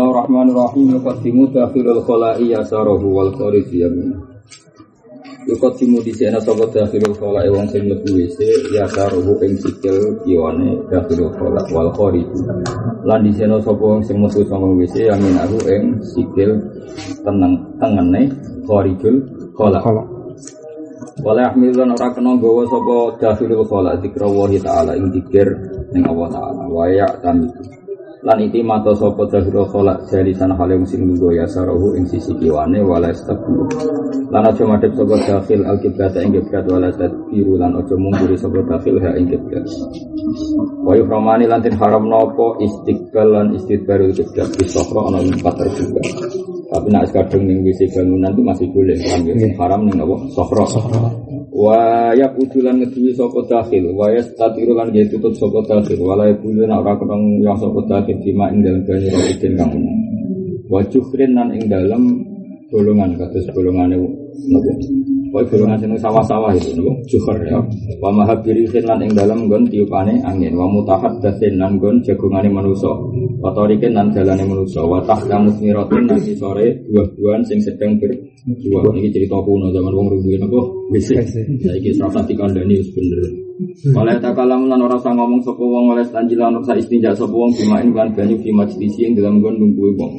Bismillahirrahmanirrahim. Yuqaddimu dakhilul khala'i yasarahu wal kharij yamin. Yuqaddimu di sana sapa dakhilul khala'i wong sing mlebu WC yasarahu ing sikil kiwane dakhilul khala' wal kharij. Lan di sana sapa wong sing metu saka WC yamin aku ing sikil teneng tengene kharijul khala'. Wala ahmilun ora kena gawa sapa dakhilul khala' zikra wa ta'ala ing dikir ning Allah taala. Wa ya tamitu. Lan iki mata sapa dahiro kholak jari sana hale sing lunggo ya sarahu ing sisi kiwane wala istabu lan aja madhep sapa dakhil alqiblat ing qiblat wala tadbiru lan aja mungguri sapa dakhil ha ing qiblat wa yuhramani lan tin haram napa? Istiqbal lan istidbarul qiblat bisahra ana empat terbuka tapi nak kadang ning wisi bangunan itu masih boleh kan? Haram ning apa? Sahra wa ya udulan ngeduwi sapa dakhil wa ya statiru lan ge tutut sapa dakhil wala ya bulu nak ora ketong yang sapa dakhil bima ing dalem banyu rodin kang wa jufrin lan ing dalem golongan kados golongane Kau golongan sing sawah-sawah itu nopo juhur ya. Wa mahabirihin lan ing dalem nggon tiupane angin. Wa mutahad dasin lan nggon jagongane manusa. Wa tarikin lan dalane manusa. Wa tahkamus miratin nanti sore buah-buahan sing sedang berbuah ini cerita kuno zaman wong rubuhin nopo bisa saiki serasa dikandani wis bener oleh takalam lan ora usah ngomong sapa wong oleh tanjilan ora istinja sapa wong bimain kan banyu di majlis ing dalam nggon nunggu wong.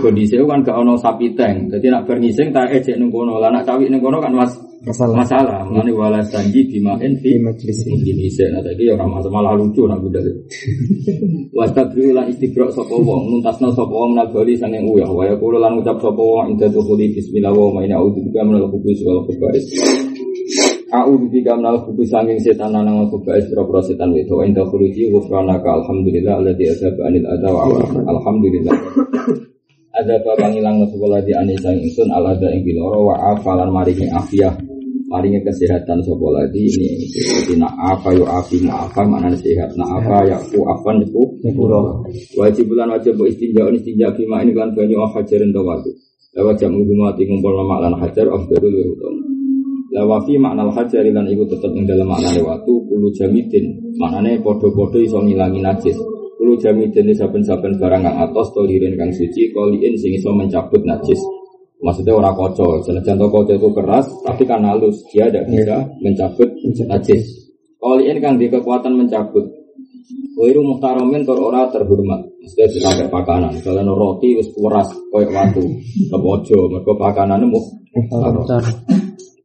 Kondisi kan gak ono sapi tank jadi nak bernising tak ejek nung kono. Lah nak cawik kono kan mas masalah. masalah. Mengenai wala janji bimain di majlis ini sih nah tadi orang masalah malah lucu nak budal. Wastabri lan istiqra sapa wong. Muntasna sapa wong nabali sanging uyah. Wa yaqulu lan ucap sapa wong inda tukhuli bismillah wa ma'ina a'udzubika minal khubuthi wal khaba'is A'udzu bika minal khubuthi sanging setan lan khaba'is pira setan itu inda khuluji ghufranaka alhamdulillah alladzi azaba anil adha wa alhamdulillah. Ada babang ilang sekolah di anisang ingsun al ada ing biloro wa afalan maringi afiyah maringi kesehatan sapa lagi. Ini jadi nak apa yo afi apa mana sehat. Nak apa ya ku afan itu pura wajib bulan wajib istinja istinja bima ini kan banyu hajarin tawadu lewat jam ngumati ngumpul nama lan hajar afdalul wirudom lawafi makna hajar lan iku tetep ing dalam makna waktu puluh jamidin maknane podo-podo iso ngilangi najis Kulo jami jenis saben-saben barang kang atos tolirin kang suci koliin sing iso mencabut najis. Maksudnya orang kocok, senajan to kocok itu keras, tapi kan halus, dia tidak bisa mencabut najis. Koliin kang di kekuatan mencabut. Wiru muhtaromin tor ora terhormat. Maksudnya dipakai pakanan. Kalau roti wis keras koyok watu, kepojo, mereka pakanannya muhtarom.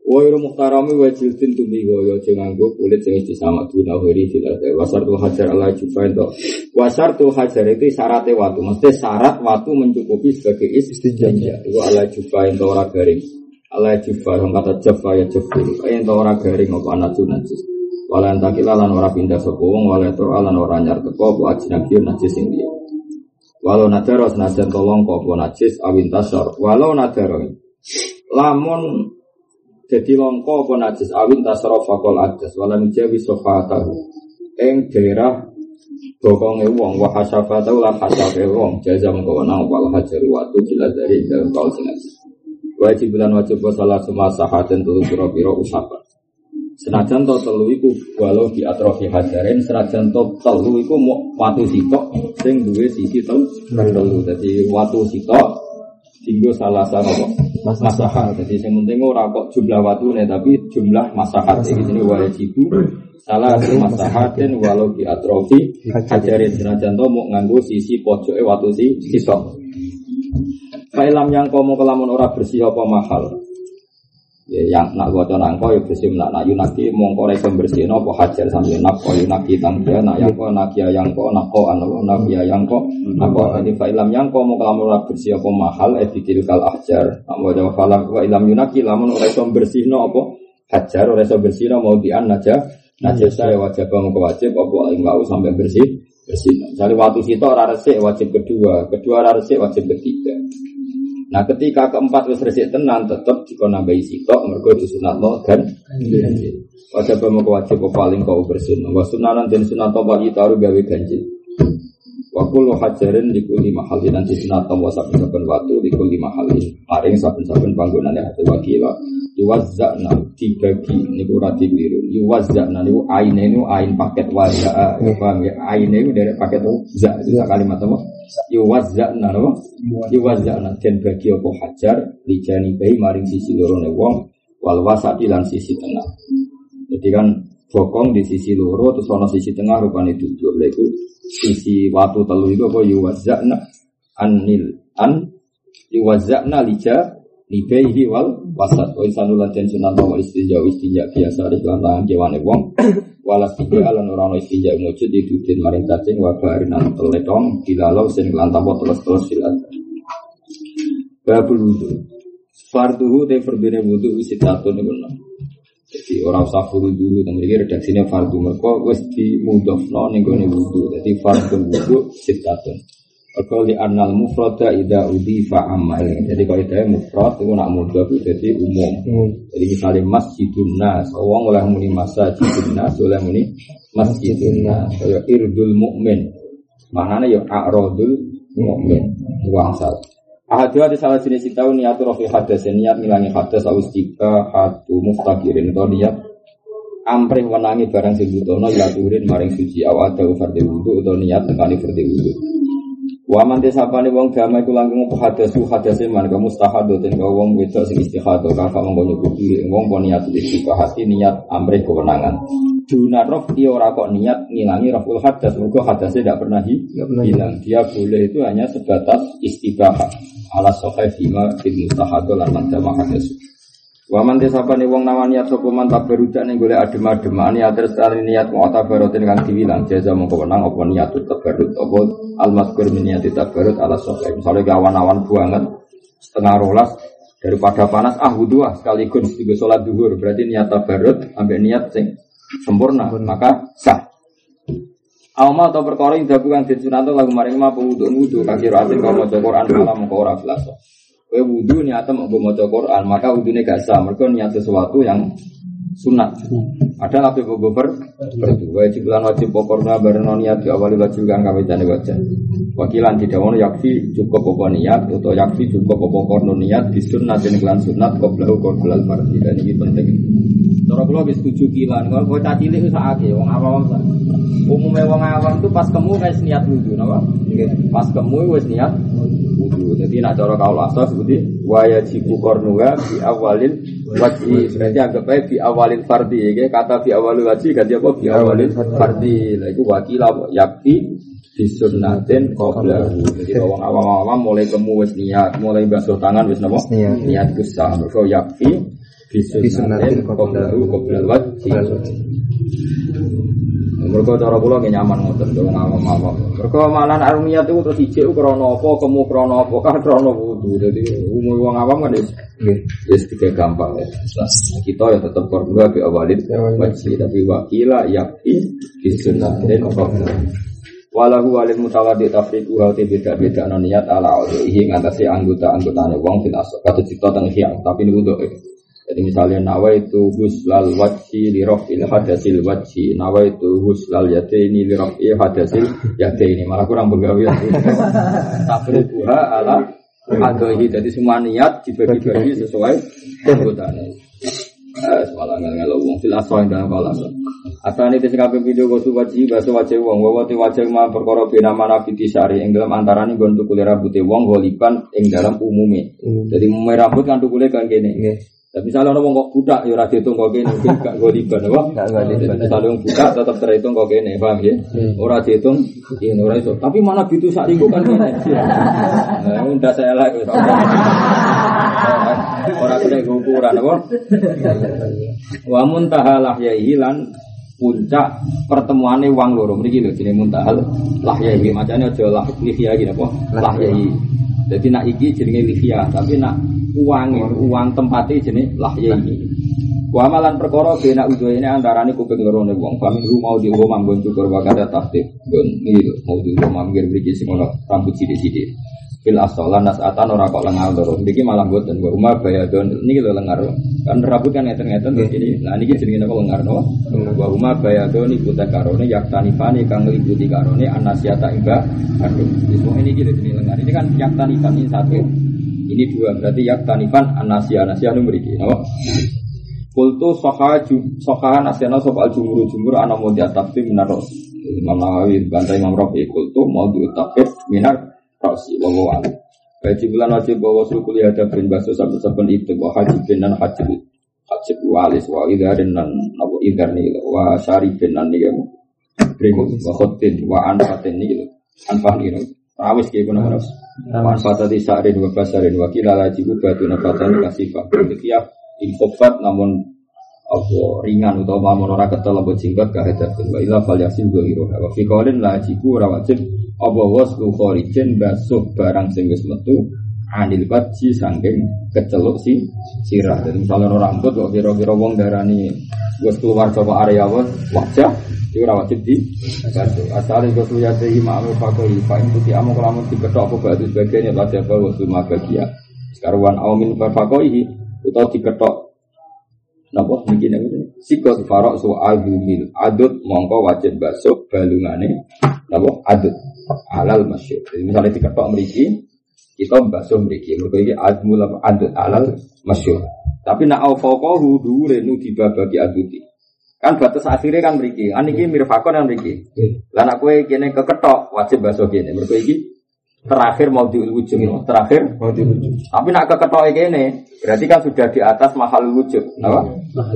Wairu muhtarami wa jildin tumi goyo nganggo kulit sing sama guna hiri dilate wasar tu hajar ala jufain to wasar tu hajar itu syaratnya watu. Mesti syarat watu mencukupi sebagai istinja. Itu ala jufain to ora garing. Ala jufa yang kata jafa ya jafu ayen to ora garing apa anak najis. Wala antakila lan ora pindah sapa wong wala to lan ora nyar teko apa ajnabi najis sing dia. Walau nadaro senajan tolong apa najis awin tasor walau nadaro lamun jadi longko apa najis? Awin tasrof fakol ajas walam jawi sofatahu. Eng daerah bokonge wong wa hasafatahu lan hasafe wong. Jaza mengko wal hajar watu jelas dari dalam kaul sinajis wajib bulan wajib salah semua sahaten telu pira-pira usapan senajan to telu iku walau di atrofi hajarin senajan to telu iku mau watu sitok sing duwe sisi telu dadi watu sitok tinggal salah satu masahat. Jadi yang penting ora kok jumlah nih tapi jumlah masahat. Jadi sini wajib salah satu masahatin walau di atrofi hajarin senajan to mau nganggo sisi pojoknya watu si sisok. Kailam yang kamu kelamun ora bersih apa mahal. Ya yang nak gua nangko ya bersih nak nak yunaki mongko iso bersih nopo hajar sambil nako yunaki tangga nak yang ko nak ya yang ko nako anu nak ya yang ko nako ini fa'ilam yang ko mau kelamun ora bersih apa mahal etikil kal hajar nak mau jawab falam wa ilam yunaki lamun iso bersih no apa hajar iso bersih no mau dian aja najis saya wajib kamu wajib apa mau sampai bersih bersih. Jadi waktu situ ora resik wajib kedua, kedua ora resik wajib ketiga. Nah ketika keempat wis resik tenan tetep jika nambahi sitok mergo disunatno dan. Wajib mau wajib paling kau bersin. Wa sunanan dan sunat bagi taruh gawe ganjil. Wa kullu hajarin di kulli mahallin nanti sunat wa saben-saben watu di kulli mahallin. Maring saben-saben panggonane hati wakila. Yuwazza'na dibagi niku ora dikliru. Yuwazza'na niku aine niku ain paket waza'a. Paham ya? Aine niku dari paket za itu kalimat apa? Yuwazza'na no yuwazza'na. Den bagi apa? Hajar lijani bayi maring sisi loro ne wong wal wasati lan sisi tengah. Jadi kan bokong di sisi loro terus ana sisi tengah rupane duduk. Lha iku sisi watu telu itu apa? Yuwazza'na anil an yuwazza'na lija libaihi wal wasat. Wa insanu lan den sunat wa istinja istinja biasa di lantangan kewane wong walas tiga alan orang istinja mujud di dudin maring cacing wa barin an teletong dilalau sing lantap teles teles silat. Babul wudu. Farduhu te berbeda wudu sitatun niku jadi orang usah furu dulu dan mereka redaksinya fardu mereka wes di mudofno nih gue wudu. Jadi fardu wudu sitatun Mereka li anal mufrada ida udifa amal. Jadi kalau itu mufrad itu nak mudah itu jadi umum. Hmm. Jadi misalnya masjidun nas, orang oleh muni masjidun nas, oleh muni masjidun nas. Irdul mukmin. Mana ya a'radul mukmin. Wangsal. Ahadu ada salah jenis itu niat rofi hadas niat ngilangi hadas aus tiga hatu muftakirin atau niat amprih menangi barang sing butono ya turin maring suci awal ada fardhu wudu atau niat tekani fardhu wudu. Wa man desapane wong damai ku langkung hadasu hadase man ka mustahado den ka wong wedok sing istihadah kakak mongko nyebut diri wong kon niat hati niat amrih kewenangan. Duna roh dia ora kok niat ngilangi rohul hadas mergo hadasnya tidak pernah hilang. Dia boleh itu hanya sebatas istibahah ala sahih fima fil mustahado lan madama hadas. Wa man desapane wong nawan niat sapa man tabarudak ning golek adem-adem niat terus niat mau tabarutin kang diwilang jaza mongko wenang apa niat tabarut apa al mazkur min niat tabarut ala sahih. Misale awan-awan banget setengah rolas daripada panas ah wudu ah sekaligus tiga sholat duhur berarti niat tabarut ambek niat sing sempurna maka sah. Alma atau perkara yang dilakukan di lagu maring ma wudu wudu kaki rasin kalau mau Quran malam mau ora Kue wudhu niatnya mau baca Quran, maka wudhunya gak sah. Mereka niat sesuatu yang sunat. Ada tapi bobo ber. Wajib lan wajib pokoknya bareng niat di awal wajib kan kami jane wajah. Wakilan tidak mau yakfi cukup pokok niat atau yakfi cukup pokok niat di sunat dan kelan sunat kau belau kau belal fardi dan ini penting. Cara kula wis setuju kilan, kalau kowe caci cilik wis sakake wong awam. Umume wong awam itu pas kemu wis niat wudu napa? Pas kemu wis niat wudu. Jadi nak cara kaul asal seperti waya jibu kornuga di awalin wajib. Berarti anggap aja di awalin fardi. Ya. Kata di awalin wajib ganti apa? Di awalin fardi. Lah itu wakilah yakti disunnatin qablahu. Jadi orang awam-awam mulai kemu wis niat, mulai basuh tangan wis napa? Niat kusah. Mergo yakti disunnatin qablahu qabla wajib. Mereka cara pulau gak nyaman ngoten dong ngawam ngawam. Mereka malah arumia itu terus ijek krono apa, kemu krono apa kan krono wudhu. Jadi umum uang awam kan yes, yes tiga gampang ya. Kita ya tetap korban bi awalin wajib tapi wakila yakti disunatin apa. Walahu walil mutawadi tafriku hati beda-beda niat ala aulihi ngatasi anggota-anggotanya wong fil asok. Kata cipta tentang tapi ini untuk jadi misalnya nawa itu huslal wajhi lirof il hadasil wajhi, nawa itu huslal ini lirof il hadasil ini malah kurang bergawe. Tapi buha ala adohi. Jadi semua niat dibagi-bagi sesuai kebutuhannya. Eh, soal angel ngelo wong fil aswa ing dalam kala. Asane tes kabeh video gosu wajib baso wajib wong wawa te wajib ma perkara bina mana fiti sari ing dalam antarane nggon tukule rambute wong goliban ing dalam umume. Hmm. Jadi umume rambut kan tukule kan kene. Tapi misalnya orang kok budak, ya rasa itu kok kene, mungkin gak goliban, apa? Gak goliban. Misalnya orang budak tetap terhitung kok kene, paham ya? Hmm. Orang dihitung, ini orang itu. Tapi mana bitu saat itu kan kene. Nah, udah saya lagi. Orang kena ukuran, apa? Wa muntahalah ya hilan puncak pertemuannya wang loro mriki lho jenenge muntahal lahyahi macane aja lah lihya iki apa lahyahi jadi nak iki jenenge lihya tapi nak uang uang tempatnya jenis lahya ini. Wa amalan perkara bena udo ini kuping loro ne wong famin ru mau di rumah nggon cukur wakada tasdif nggon iki mau di rumah ngger mriki rambut sithik-sithik. Fil asolan nasatan ora kok lengar loro. Niki malah mboten wa umma bayadon niki lho lengar. Kan rambut kan ngeten-ngeten ini. Nah niki jenenge napa lengar no? Wa umma bayadon iku takarone yaktanifani kang ngeliputi karone anasiata iba. Aduh, ini iki jenenge lengar. Ini kan yaktanifan ini satu. Ini dua berarti yak tanifan anasia anasia nu mriki napa? Kultu soha soha nasional soal jumur jumur anak mau diatasi minaros. Imam Nawawi bantai Imam Rafi kultu mau diutafid minar rosi wawa wali. Bagi bulan wajib bawa suku kuliah ada bin baso saben saben itu bawa haji bin dan haji haji walis wa idarin dan abu idar nih wa syari bin dan nih Berimu wa khotin wa anfatin nih anfah nih rawis kayak guna harus manfaat di sa'rin wa basarin wa kila laji batu nafatan kasifah ketika infofat namun apa ringan utawa mamun ora ketel apa jingkat ka hadapun wa ila fal yasil wa fi qaulin la jibu ora wajib apa waslu kharijin basuh barang sing wis metu anil baji saking keceluk si sirah. Jadi misalnya orang rambut kok kira-kira wong darani wis keluar coba area wajah itu ora wajib di basuh. Asal itu suya tehi ma'amil fakoi fa in tuti amu kelamun diketok apa batu sebagainya wajib wasul mabagia. Sekarang wan aumin fakoi utawa diketok napa niki niku sikot farok su adumil adut mongko wajib basuh balungane napa adut alal masyur. Jadi misalnya diketok mriki, kita basuh mriki. Mergo iki admul adut alal masyur. Tapi nak au faqahu dhuwure nu dibabagi aduti. Kan batas akhirnya kan mriki. Kan iki mirfakon yang mriki. Lah nak kowe kene keketok wajib basuh kene. Mergo iki terakhir mau diwujud terakhir? Mau diwujud tapi nak keketok ini berarti kan sudah di atas mahal wujud. Apa?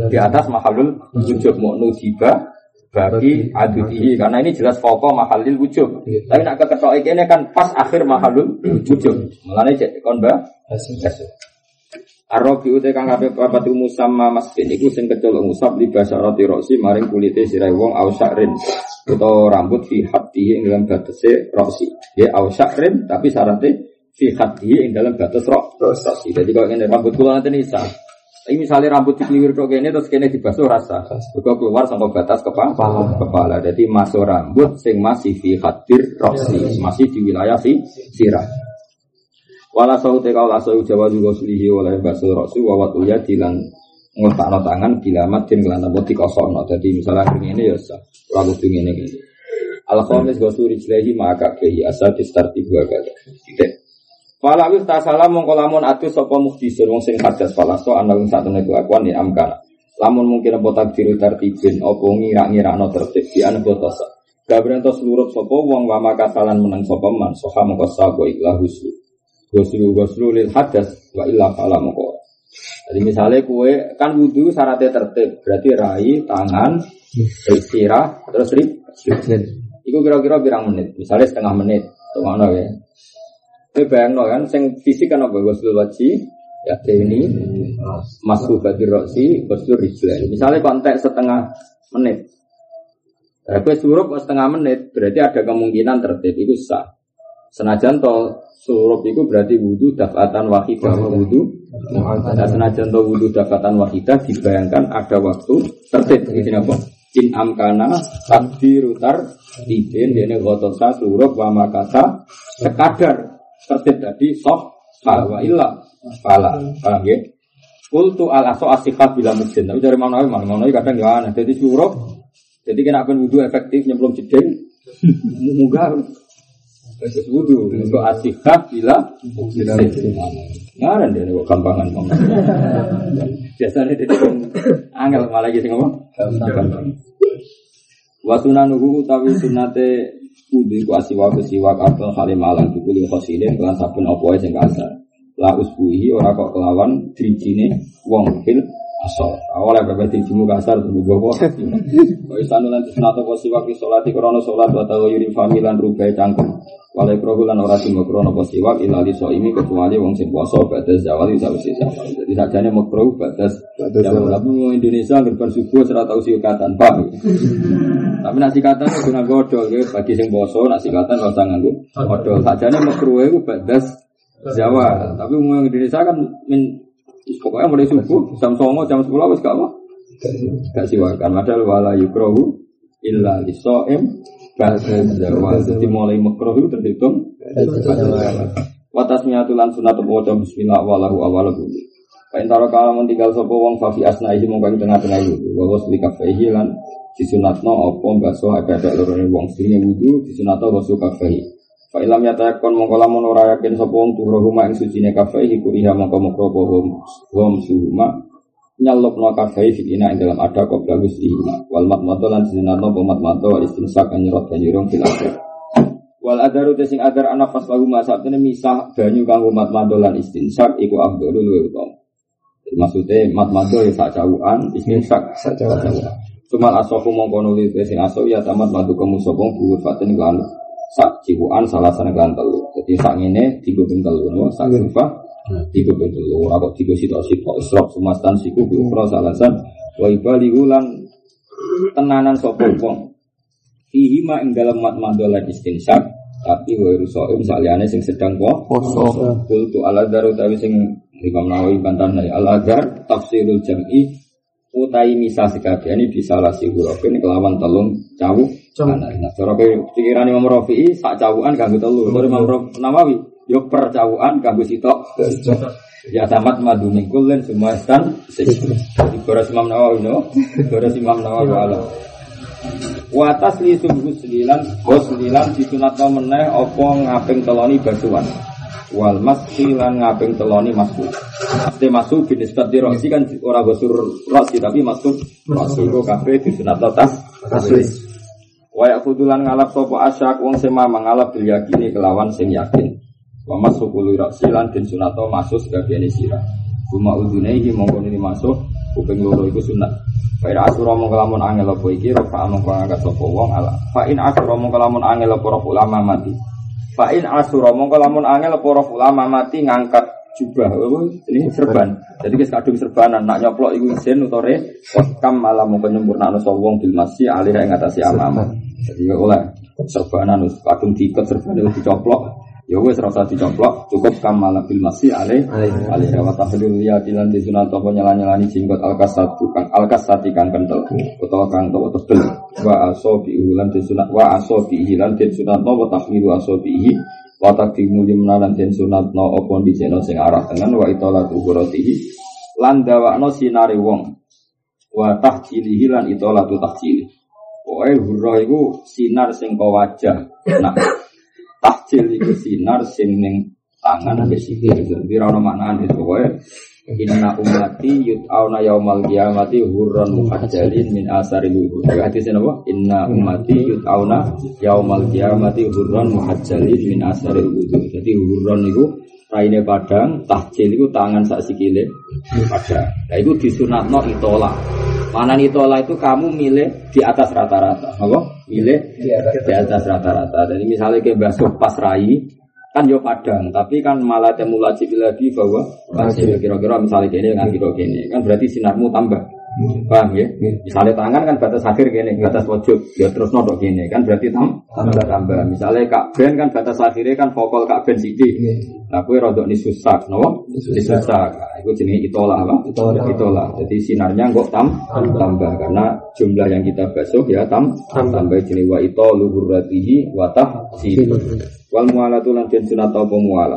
Di atas mahalul wujud. Mau nudiba bagi adutihi karena ini jelas pokok mahalil wujud. Iya. Tapi nak keketok ini kan pas akhir mahalul wujud. Mulane cek kon ba. Arabi uti kang kabeh papat sama masjid iku sing kecolok musab di roti rosi maring kulite sirai wong au syakrin utawa rambut fi hati ing dalam batese rosi. Ya au tapi syaratnya fi hati ing dalam batas rosi. Jadi kalau ini rambut kula nanti nisa ini misalnya rambut dikeliwir kok ini terus kene dibasuh rasa. Juga keluar sampai batas kepala. Kepala. Jadi masuk rambut sing masih fi hadir roksi, masih di wilayah fi sirah. Wala saute kau lasau jawa juga sulihi oleh basuh roksi wawat uya ngotak tangan dilamat dan kelana putih kosong. Jadi misalnya ini ya sah. Rambut ini ini. Al khamis gosuri jlehi maka kehi asal di start ibu agak. Tidak. Fala wis ta salam mongko lamun atu sapa muhdisun wong sing hadas fala so ana wong satune ku akuan ni amkana. Lamun mungkin apa takdiru tertibin apa ngira-ngirakno tertib di ana botosa. Gabren to seluruh sapa wong wa makasalan menang sapa man soha mongko sabo ikhlas husnu. Goslu goslu lil hadas wa illa fala mongko. Jadi misalnya kue kan wudhu syaratnya tertib, berarti rai, tangan, istirahat, terus rib, Iku kira-kira birang menit, misalnya setengah menit, tuh mana ya? Ini bayang no kan, sing fisik kan apa? Goslu wajib, ya ini, masuk badir roksi, goslu rijlan. Misalnya konteks setengah menit. Tapi surup setengah menit, berarti ada kemungkinan tertib, itu sah. Senajan to surup itu berarti wudhu dafatan wahidah wudhu. Nah, senajan to wudhu dafatan wahidah dibayangkan ada waktu tertib. Di apa? In amkana takdirutar tibin dene gotosa surup wa makasa sekadar. Tertib tadi soh wa illa fala. Paham ya? Kultu al aso asikah bila mungkin tapi dari mana mana mana kadang ya aneh jadi suruh jadi kena akan wudhu efektif nyemplung jeding. Muga terus wudhu untuk asikah bila ngarang dia kok gampangan ngomong. Biasanya dia angel malah gitu ngomong. Wasunanuhu utawi sunate kudu iku asiwa siwak atau halim alang dikuli khosile kelan sabun apa sing kasar. La usbuhi ora kok kelawan drijine wong fil asal awalnya bebas drijimu kasar tunggu bawa kau istanu lan sunato siwak isolati krono solat atau yuri familan rubai cangkem Walai krohulan ora cuma krono posiwak ilali so ini kecuali wong sing poso batas zawal itu harus zawal. Jadi sajane makro batas zawal. Tapi Indonesia ngerban subuh serata usia katan pak. Tapi nasi katan itu guna godol ya bagi sing poso nasi katan ora usah nganggo godol. Sajane makro itu batas zawal. Tapi wong Indonesia kan min pokoknya mulai subuh jam songo jam sepuluh wis gak apa. Gak siwakan. Padahal wala yukrohu illa lisoem jadi mulai makruh itu terhitung Watas nyatulan sunat wajah bismillah walahu awalahu. Kain taro kalau tinggal sopo wong fafi asna isi mongkang tengah-tengah itu. Wawa suli kafehi lan disunatno opo baso ebebek lorone wong sini wudu disunatno wasu kafehi Fa ilam yatakon mongko lamun ora yakin sapa wong tuhruhuma ing sucine kafehi kuriha mongko mongko hom hom suhuma nyalop no kafai fitina ing dalam ada kok bagus ihma wal mat mato lan sinarno pemat mato istinsak nyerot banyurung fil akhir wa Wal adaru tesing adar anak pas lagu masak ini misah banyu kanggo mat madolan istinsak iku abdul luwe utama. Maksudnya mat madol ya sak jauhan, istinsak sak jauhan. Cuma asofu mongko nuli tesing aso ya tamat madu kamu sopong buur fatin kan sak cipuan salah sana kan telu. Jadi sak ngene tiga ping telu, no? sak kurva tiga ping telu. Atau tiga sito sito isrok sumastan siku bukro salasan wa ibali ulan tenanan sopong wong Fihi ma ing dalam mat madolan istinsak tapi wa rusoim saliyane sing sedang po Poso. Kultu ala daru tawi sing Imam Nawawi bantan dari al adar tafsirul jam'i utai misah sekabehane disalasi hurufin kelawan telung cawu kanan. Nah, cara kowe pikiran Imam Rafi'i sak cawukan kanggo telu. Cara Imam Nawawi yo per cawukan kanggo sitok. Ya tamat madu mingkulin semua stan. Jadi boros Imam Nawawi no. Boros Imam Nawawi ala. Wa tasli subuh sembilan, bos sembilan disunatno meneh apa ngaping teloni basuhan. Wal masfi lan ngaping teloni masuk. Pasti masuk bin nisbat diroksi kan ora gosur rosi tapi masuk masuk kok kabeh disunatno tas tasli. Wa yakudulan ngalap sapa asyak wong sema mangalap bil yakini kelawan sing yakin. Wa masuk kulu roksi lan din sunatno masuk sebagian sirah. Cuma udune iki mongko ini masuk kuping loro iku sunat. Fa in asura mongko lamun angel apa iki rafa mongko angkat sapa wong ala. Fa in asura mongko lamun angel apa ulama mati. Fa in asura mongko lamun angel apa ulama mati ngangkat jubah apa ini serban. Jadi wis kadung serbanan nak nyoplok iku isin utore kam malah mongko nyempurnakno sapa wong bil masih alih ing ngatasi amama. Jadi ya oleh serbanan wis kadung diikat serban dicoplok. Ya wis rasa dicoplok cukup kam malah bil masih alih alih wa tahlil ya dilan di sunat apa nyala-nyalani jenggot alkasatu kang alkasati kang kental utawa kang tebel wa aso bi ulan di sunat wa aso bi hilan di sunat wa tahlilu aso bi wa takdimu limnalan den sunat no apa di seno sing arah tengen wa itolatu huratihi lan dawakno sinare wong wa tahjilihi lan itolatu tahjili Pokoknya hurrah itu sinar sing kau wajah. Nah, tahjil itu sinar sing ning tangan sampai sikil. Jadi rano maknaan itu pokoknya Inna umati yut'auna yaumal qiyamati hurran muhajjalin min asari wudu. Jadi hadisnya apa? Inna umati yut'auna yaumal qiyamati hurran muhajjalin min asari wudu. Jadi hurran itu raine padang, tahjil itu tangan sak sikile padang. Nah itu disunatno itola. Mana itola itu kamu milih di atas rata-rata. Apa? Milih di atas rata-rata. Jadi misalnya kayak basuh pas rai, kan yo padang, tapi kan malah temu lagi lagi bahwa masih kira-kira misalnya gini kan kira gini, kan berarti sinarmu tambah. Paham ya? Misalnya tangan kan batas akhir gini, batas pojok, ya terus nodok gini, kan berarti tam tambah tambah. Misalnya kak ben kan batas akhirnya kan vokal kak ben siji. Nah, kue rodok ni susak, no? Susak. Nah, itu jenis itolah apa? Itolah. Jadi sinarnya kok tam tambah karena jumlah yang kita basuh ya tam tambah jenis wa ito luhuratihi wa tahsil. Wal mualatu lan den sunat apa muala.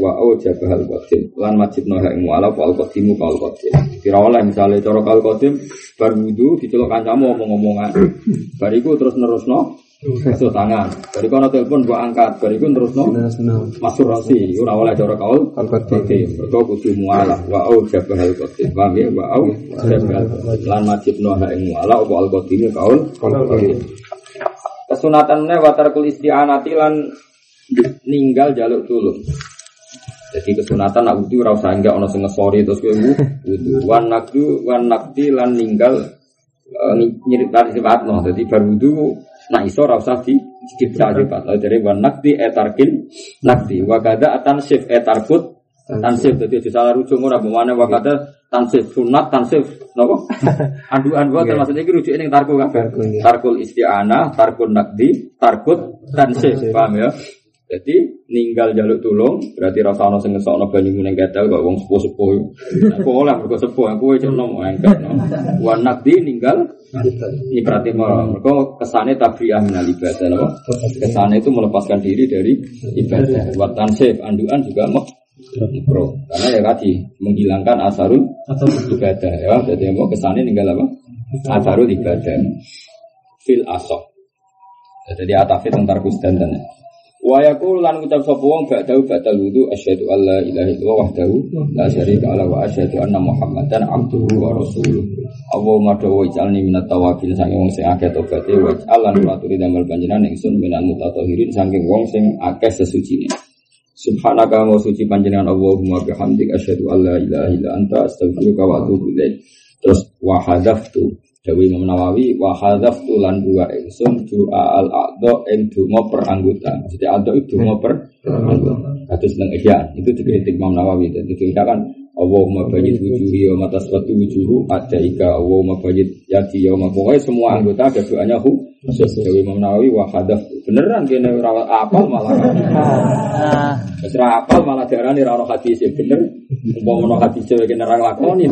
Wa au jabahal qadim lan majib noha ing muala wa al qadimu kal qadim. Kira oleh misalnya cara kal qadim bar wudu diceluk kancamu omong-omongan. Bariku terus nerusno basuh tangan. Bariku ana telepon mbok angkat. Bariku terusno masuk rosi. Ora oleh cara kaul qadim. qadim. Mergo kudu muala wa au jabahal qadim. Paham ya? Wa au lan majib noha ing muala wa al qadimu kaul qadim. Kesunatannya watarkul isti'anati lan ninggal jaluk tulung. Jadi kesunatan nak wudu ora usah enggak ono sing ngesori terus kowe wudu. Wan nakdu wan nakdi lan ninggal eh, nyirit dari sifatno. Jadi bar wudu nak iso ora usah di dikit sifat. Jadi wan nakdi etarkin nakdi. Wa kada atansif etarkut tansif jadi aja salah rujuk ora bagaimana wa kada tansif sunat tansif napa anduan wa maksudnya iki rujuk ning tarku kabeh iya. tarkul isti'anah tarkul nakdi tarkut tansif paham ya jadi ninggal jaluk tulung berarti rasa ono sing ngesokno banyu ning gatel kok wong sepuh-sepuh. Aku oleh mergo sepuh aku wis nom engket no. Wa nakdi ninggal ini berarti mereka kesannya tabriyah minal ibadah? Kesannya itu melepaskan diri dari ibadah. Buat tansif, anduan juga mau Bro, karena ya tadi menghilangkan asarul ibadah ya. Jadi mau kesannya tinggal apa? Asarul ibadah. Fil asok. Jadi atafit tentang kusdanten. Wa yaqulu lan ngucap sapa wong ba'dahu ba'dal wudu asyhadu alla ilaha illallah wahdahu la syarika lahu wa asyhadu anna muhammadan abduhu wa rasuluh. Allahumma dawa ij'alni minat tawabin saking wong sing akeh tobaté wa ij'alan aturi damel panjenengan ingsun minal mutatahhirin saking wong sing akeh sesucine. Subhanaka wa suci panjenengan Allahumma bihamdik asyhadu alla ilaha illa anta astaghfiruka wa atubu ilaik. Terus wa hadaftu Dawi Imam Nawawi wa hadzaf tulan dua ingsun doa al aqdo ing donga per anggota. Maksudnya aqdo itu donga per anggota. Kados nang ihya itu dikritik Imam Nawawi dan itu kan Allahumma bayyid wujuhi wa mata suatu wujuhu ada ika Allahumma bayyid yadi ya pokoknya semua anggota ada doanya hu. Dawi Imam Nawawi wa hadaf beneran kene ora apal malah. Ora apal malah diarani ora ono hadis bener. Umpama ono hadis kene ora lakoni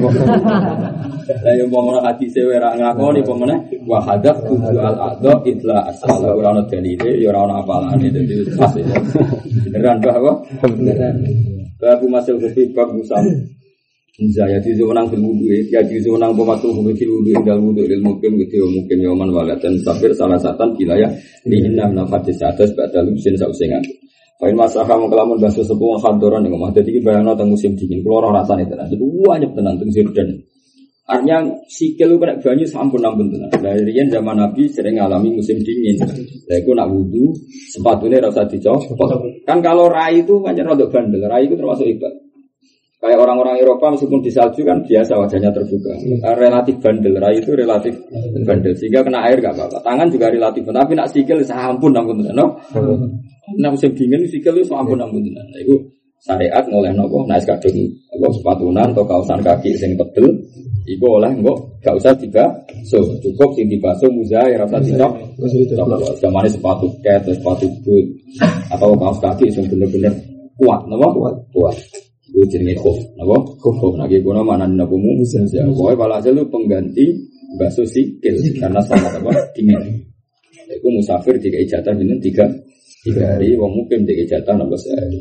lah yang mau ngono hati sewe ra ngakoni apa meneh? Wa hadaf tuju al aqdo itla asal. Ora ono dalile ya dadi pas ya. Beneran bahwa beneran. Babu masal kufi bab musam. Zaya di zona fil wudu ya di zona pematu fil wudu indal wudu lil mukim gitu mungkin yoman walatan sabir salah satan wilayah di enam nafat di atas badal lusin sausengan. Kain masalah mengkelamun bahasa sepuh kantoran yang ngomong. Jadi bayangno tentang musim dingin. Orang rasanya tenan, itu banyak tenan tentang sirdan. Artinya sikil kena banyu sampun ampun tenan. Dari zaman Nabi sering ngalami musim dingin. Lah iku nak wudu sepatunya rasa dicopot. Kan kalau rai itu macam rodok bandel. Rai itu termasuk ibadah. Kayak orang-orang Eropa meskipun di salju kan biasa wajahnya terbuka. Relatif bandel, rai itu relatif bandel sehingga kena air gak apa-apa. Tangan juga relatif, tapi nak sikil sampun ampun tenan. No? Nah musim dingin sikil itu sampun ampun tenan. Nah, itu syariat ngoleh nopo naik kadung apa sepatunan atau kaosan kaki sing tebel iku oleh enggak gak usah tiga so cukup sing dibasuh muzai rasa tidak zaman sepatu cat sepatu boot atau kaos kaki sing bener-bener kuat nopo kuat. Kuat. Itu jenenge khuf nopo khuf. Lagi guna mana nopo mu? Ya pokoknya hasil itu pengganti basuh sikil karena sangat apa? Dingin. Itu musafir tiga ijatah ini tiga tiga hari. Wong mungkin tiga ijatah nopo sehari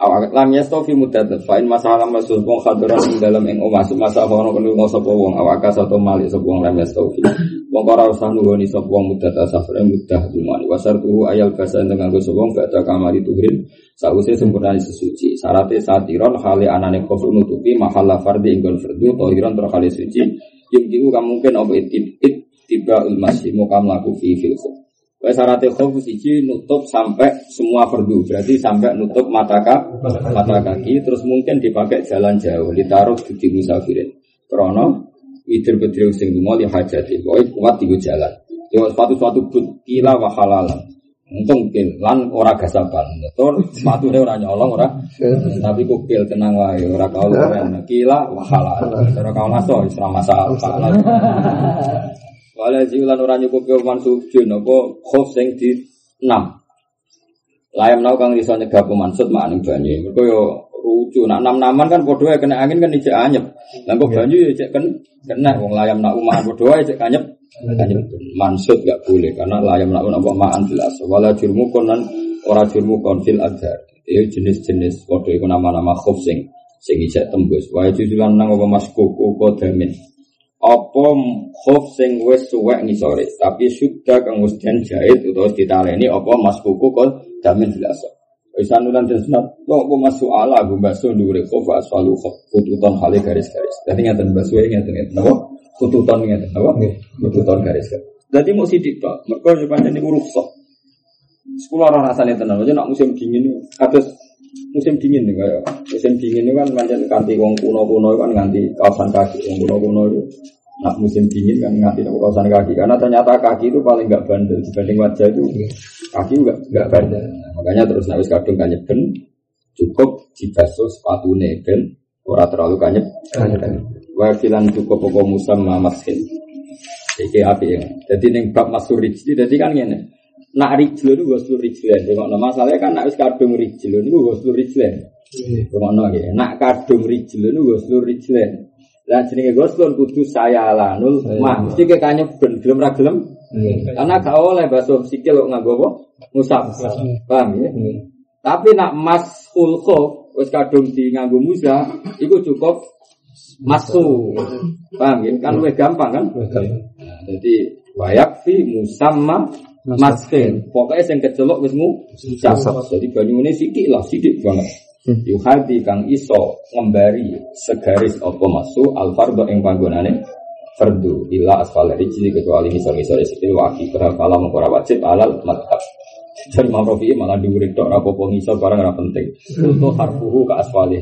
Awak lam yastofi mudat fa'in masalah masuk wong khadran ing dalam ing omah semasa ono kene ngono sapa wong awak satu malik sapa wong lam yastofi wong ora usah nuwuni sapa wong mudat safar mudah dumani wasar tuhu ayal basa dengan sapa wong ba'da kamari tuhrin sause sempurna sesuci syaratnya satiron hale anane kofu nutupi mahalla fardi inggon fardu tohiron ter hale suci. Yang diu mungkin apa? It tiba masih mau kamu laku fi fil Wes syarat khuf siji nutup sampai semua fardu. Berarti sampai nutup mata kaki, mata kaki terus mungkin dipakai jalan jauh ditaruh di musafirin. Krono widir bedri sing lunga li hajati. Pokoke kuat di jalan. Yo sepatu-sepatu but kila wa halalan. Untung kil lan ora gasaban. Tur sepatune ora nyolong ora. Tapi kukil tenang wae ora kaul. Kila wa halal. Ora kaul aso ora masalah. Wala ziulan ora nyukupi man sujud apa khof sing di enam. Layam nau kang iso nyegah pemansut mak ning banyu. Mergo yo lucu. Nak enam-naman kan padha kena angin kan ijek anyep. Lah kok banyu yo cek kan kena wong layam nak umah padha wae cek anyep. Anyep mansut gak boleh karena layam nak apa ma'an jelas. Wala jurmu konan ora jurmu kon fil adhar. Itu jenis-jenis padha iku nama-nama khof sing sing ijek tembus. Wae jujulan nang apa mas koko kodamin apa khuf sing wis suwek ngisore tapi sudah kang wis den jahit utawa ditaleni apa mas kuku kok damin jelas Bisa nulan dan sunat, lo apa masuk ala, gue baso dure khuf aswalu khuf kututan hale garis-garis. Jadi ngatain baso ini ngatain ngatain, apa? Kututan ngatain, apa? Kututan garis-garis. Jadi mau sidik mereka sepanjang ini uruk sok. Sekolah orang rasanya tenang, aja nak musim dingin, atas musim dingin nih kayak musim dingin itu kan macam ganti wong kuno kuno kan ganti kawasan kaki. Wong kuno kuno itu nah musim dingin kan ganti kawasan kaki. Karena ternyata kaki itu paling nggak bandel. Dibanding wajah itu kaki nggak nggak bandel. Nah, makanya terus nabis kadung kanyep ben cukup dibasuh sepatu ben ora terlalu kanyep wakilan cukup pokok musam maskin Iki api ya. Jadi neng bab masuk rijli, jadi kan gini. Nak rijlo itu gue rijlen. Tengok masalahnya kan nak kadung rijlo itu gue rijlen. Tengok ya. Nak kadung rijlo itu rijlen. Dan jenenge goslon kudu saya lanul mah mesti kayak kanya ben gelem ra gelem. Karena gak oleh basuh sikil kok nganggo apa? Musab. Paham ya? Tapi nak mas khulkho wis kadung di nganggo musa iku cukup masuk. Paham ya? Kan lebih gampang kan? Jadi wayak fi musamma maskin. Pokoknya sing kecelok wis ngucap. Jadi banyu ini sidik lah, sidik banget. Yuhadi kang iso ngembari segaris apa masuk al fardo ing panggonane fardu ila asfal rijli kecuali misal-misal sikil waki kala mengkora wajib alal madhab. Jadi Imam Rafi'i malah diurik tok rapopo ngisor barang ora penting. Untuk harfuhu ke asfalih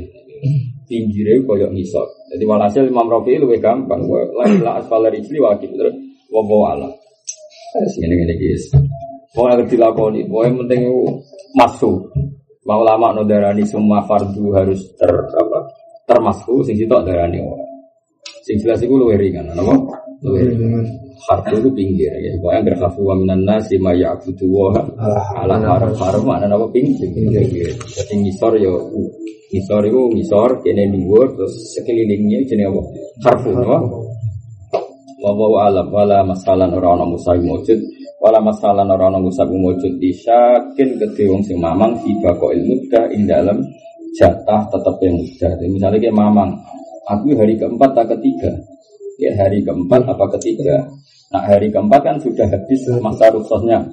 pinggirnya koyok ngisor. Jadi walhasil Imam Rafi'i lebih gampang. Lain lah asfal rijli waki terus wabawa alam. Ini ini guys. Pokoknya dilakoni, pokoknya penting masuk. Mau lama no darani semua fardu harus ter apa termasuk sing sitok darani ora. Sing jelas iku luwih ringan, apa? Luwih ringan. Fardu itu pinggir ya. Pokoknya berkhafu wa minan nasi ma ya'budu wa ala haram haram mana apa pinggir. Pinggir. Jadi ngisor yo ngisor itu ngisor kene dhuwur terus sekelilingnya jenenge apa? Harfu, apa? Wa alam wala masalan ora ana musai mujud wala masalah ora ana ngusak wujud disyakin kedhe wong sing mamang tiba kok ilmu dah ing dalam jatah tetep yang mudah. Jadi misalnya kayak mamang, aku hari keempat atau ketiga, ya hari keempat apa ketiga. Nah hari keempat kan sudah habis masa rukhsahnya.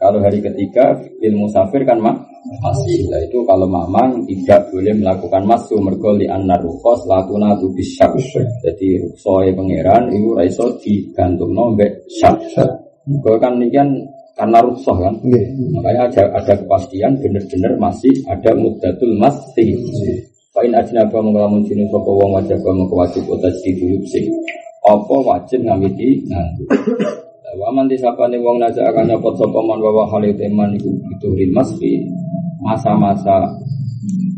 Kalau hari ketiga ilmu safir kan mah masih. Nah itu kalau mamang tidak boleh melakukan masu mergoli anar rukhos latuna tu bisyak. Jadi rukhsah pangeran itu raiso digantung nombek syak. Gue kan ini kan karena rusuh kan, yeah. makanya ada, ada kepastian benar-benar masih ada mudatul masih. Fa'in ajnaba mengelamun jenis sopo wong wajib wajib utas di dulu sih. Apa wajib ngamiti nganggu. Waman disapa nih wong naja akan nyopot sopo man bawa halil teman itu itu ril masfi masa-masa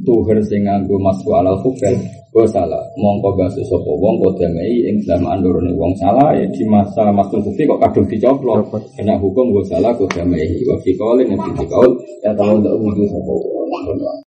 tuhir sing nganggo masku alal kufel Gue salah, mongko gak sesopo wong kok damai ing dalam andurane wong salah ya di masa masul kufi kok kadung dicoplok. Kena hukum gue salah kok damai. Wa fi qaulin qaul. Ya tahu ndak wudu sopo wong